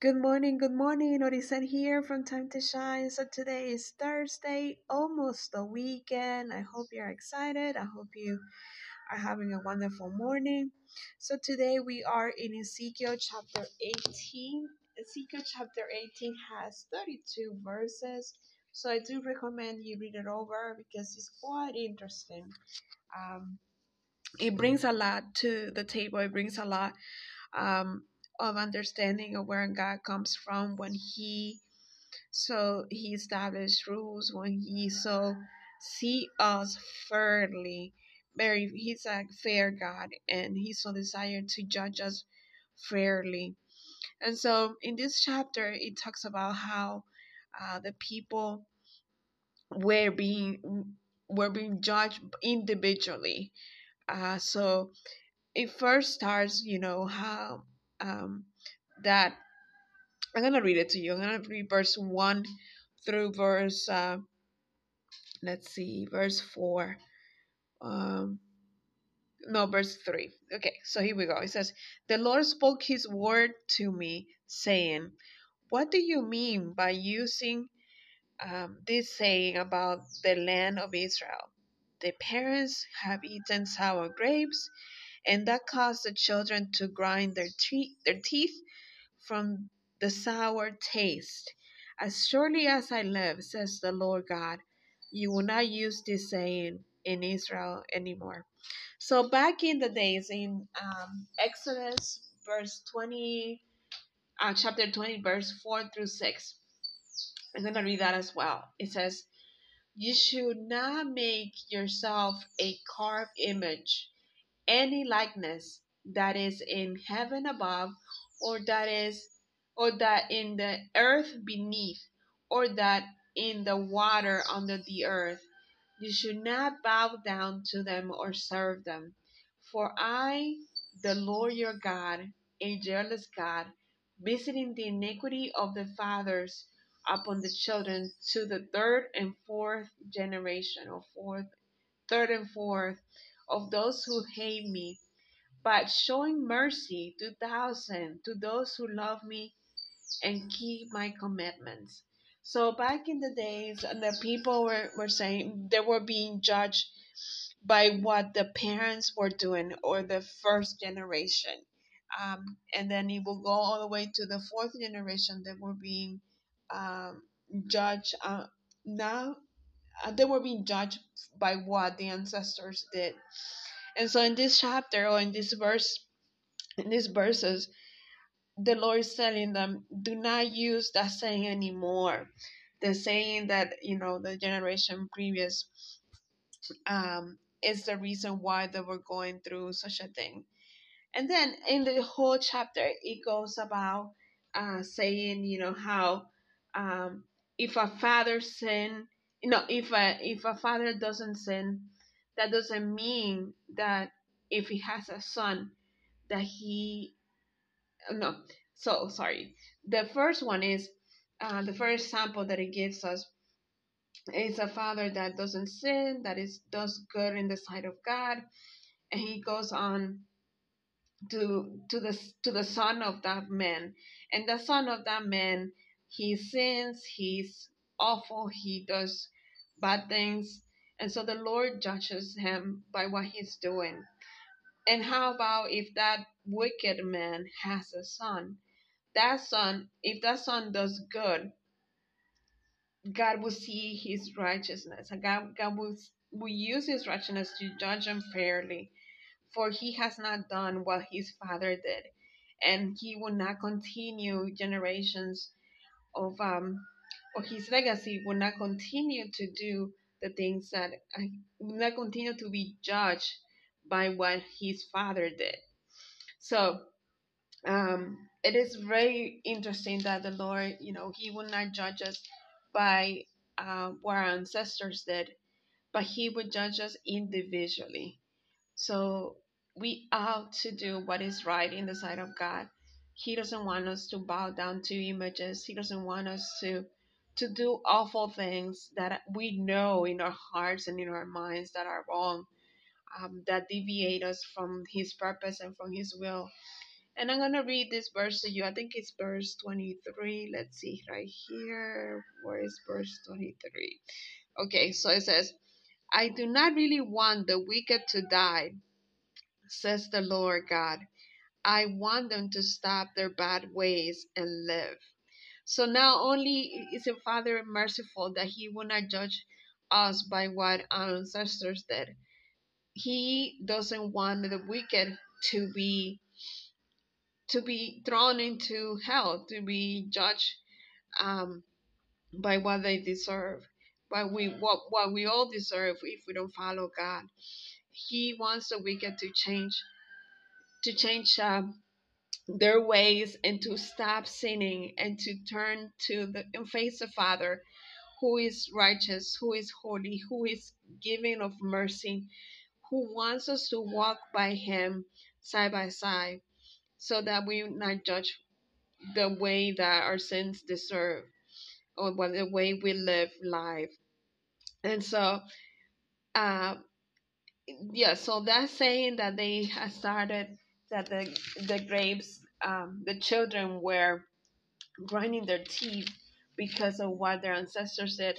Good morning, good morning. Orisen here from Time to Shine. So today is Thursday, almost the weekend. I hope you're excited. I hope you are having a wonderful morning. So today we are in Ezekiel chapter 18. Ezekiel chapter 18 has 32 verses. So I do recommend you read it over because it's quite interesting. Um, it brings a lot to the table. It brings a lot um, of understanding of where God comes from when He so He established rules when He so see us fairly. Very, He's a fair God, and He so desired to judge us fairly. And so in this chapter, it talks about how uh, the people were being were being judged individually. Uh, so it first starts, you know, how um, that I'm gonna read it to you. I'm gonna read verse one through verse uh, let's see, verse four. Um, no, verse three. Okay, so here we go. It says, "The Lord spoke His word to me, saying, What do you mean by using um, this saying about the land of Israel? The parents have eaten sour grapes." And that caused the children to grind their, te- their teeth from the sour taste. As surely as I live, says the Lord God, you will not use this saying in Israel anymore. So back in the days in um, Exodus, verse 20, uh, chapter 20, verse 4 through 6, I'm going to read that as well. It says, You should not make yourself a carved image any likeness that is in heaven above, or that is or that in the earth beneath, or that in the water under the earth. You should not bow down to them or serve them. For I, the Lord your God, a jealous God, visiting the iniquity of the fathers upon the children to the third and fourth generation, or fourth, third and fourth of those who hate me, but showing mercy to thousands, to those who love me and keep my commitments. So back in the days, the people were, were saying they were being judged by what the parents were doing or the first generation. Um, and then it will go all the way to the fourth generation that were being um, judged. Uh, now they were being judged by what the ancestors did. And so in this chapter or in this verse, in these verses, the Lord is telling them, do not use that saying anymore. The saying that, you know, the generation previous um, is the reason why they were going through such a thing. And then in the whole chapter, it goes about uh, saying, you know, how um, if a father sin, you know, if a if a father doesn't sin, that doesn't mean that if he has a son, that he no. So sorry. The first one is uh, the first sample that it gives us is a father that doesn't sin, that is does good in the sight of God, and he goes on to to the to the son of that man, and the son of that man he sins, he's awful, he does bad things, and so the Lord judges him by what he's doing. And how about if that wicked man has a son? That son, if that son does good, God will see his righteousness. God, God will, will use his righteousness to judge him fairly. For he has not done what his father did. And he will not continue generations of um or his legacy will not continue to do the things that uh, will not continue to be judged by what his father did. So um, it is very interesting that the Lord, you know, He will not judge us by uh, what our ancestors did, but He would judge us individually. So we ought to do what is right in the sight of God. He doesn't want us to bow down to images. He doesn't want us to to do awful things that we know in our hearts and in our minds that are wrong, um, that deviate us from His purpose and from His will. And I'm going to read this verse to you. I think it's verse 23. Let's see right here. Where is verse 23? Okay, so it says, I do not really want the wicked to die, says the Lord God. I want them to stop their bad ways and live. So not only is the Father merciful that He will not judge us by what our ancestors did, He doesn't want the wicked to be to be thrown into hell, to be judged um, by what they deserve, by we what what we all deserve if we don't follow God. He wants the wicked to change, to change um, their ways and to stop sinning and to turn to the and face the Father who is righteous, who is holy, who is giving of mercy, who wants us to walk by him side by side so that we not judge the way that our sins deserve or what the way we live life. And so uh yeah, so that's saying that they started that the the grapes um, the children were grinding their teeth because of what their ancestors did.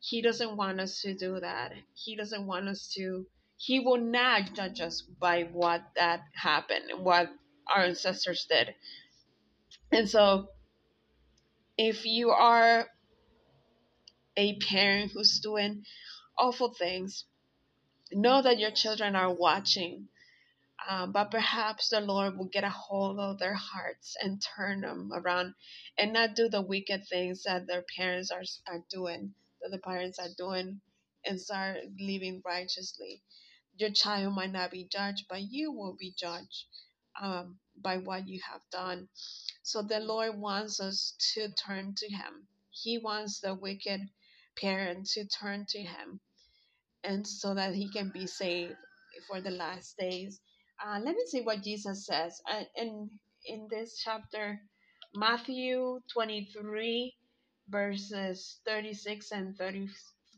He doesn't want us to do that. He doesn't want us to. He will not judge us by what that happened, what our ancestors did. And so, if you are a parent who's doing awful things, know that your children are watching um, but perhaps the Lord will get a hold of their hearts and turn them around and not do the wicked things that their parents are, are doing, that the parents are doing, and start living righteously. Your child might not be judged, but you will be judged um, by what you have done. So the Lord wants us to turn to Him. He wants the wicked parent to turn to Him and so that he can be saved for the last days. Uh, let me see what Jesus says. Uh, in in this chapter, Matthew 23, verses 36 and 30,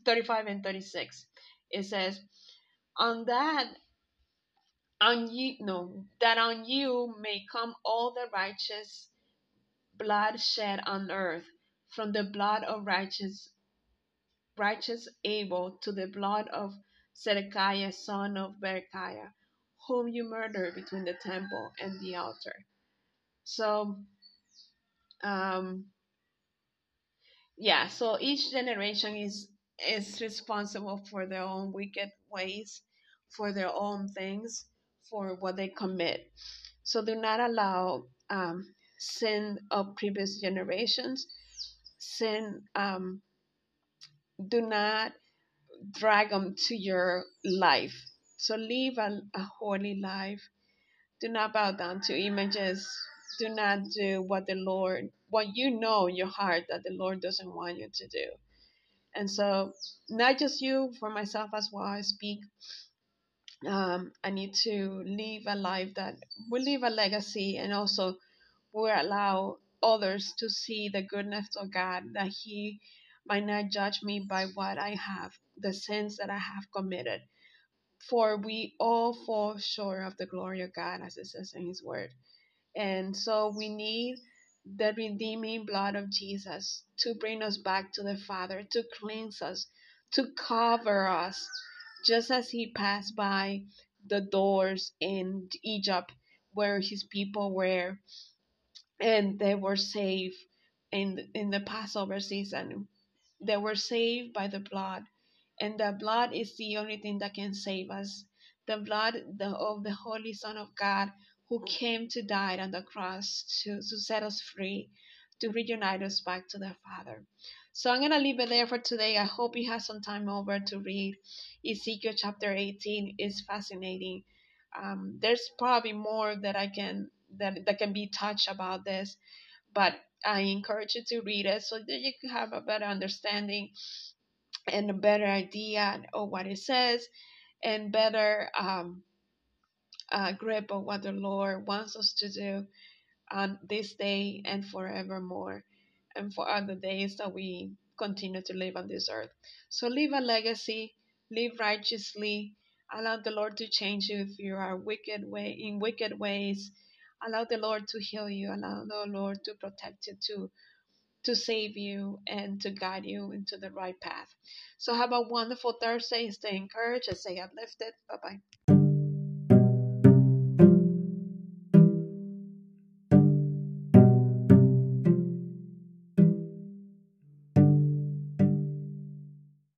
35 and 36. It says, On that on you no that on you may come all the righteous blood shed on earth, from the blood of righteous righteous Abel to the blood of Zedekiah son of Berechiah whom you murdered between the temple and the altar. So, um, yeah, so each generation is is responsible for their own wicked ways, for their own things, for what they commit. So do not allow um, sin of previous generations, sin. Um, do not drag them to your life so live a, a holy life. Do not bow down to images. Do not do what the Lord, what you know in your heart that the Lord doesn't want you to do. And so, not just you, for myself as well, I speak. Um, I need to live a life that will leave a legacy and also will allow others to see the goodness of God, that He might not judge me by what I have, the sins that I have committed, for we all fall short of the glory of God, as it says in His Word. And so we need the redeeming blood of Jesus to bring us back to the Father, to cleanse us, to cover us, just as He passed by the doors in Egypt where His people were and they were saved in, in the Passover season. They were saved by the blood and the blood is the only thing that can save us. The blood of the Holy Son of God who came to die on the cross to, to set us free, to reunite us back to the Father. So I'm going to leave it there for today. I hope you have some time over to read Ezekiel chapter 18. It's fascinating. Um, there's probably more that I can that, that can be touched about this, but I encourage you to read it so that you can have a better understanding and a better idea of what it says and better um, uh, grip of what the Lord wants us to do on this day and forevermore, and for other days that we continue to live on this earth. So leave a legacy, live righteously, allow the Lord to change you if you are wicked way in wicked ways. allow the Lord to heal you, allow the Lord to protect you, to to save you and to guide you into the right path. So have a wonderful Thursday. Stay encouraged and stay uplifted. Bye bye.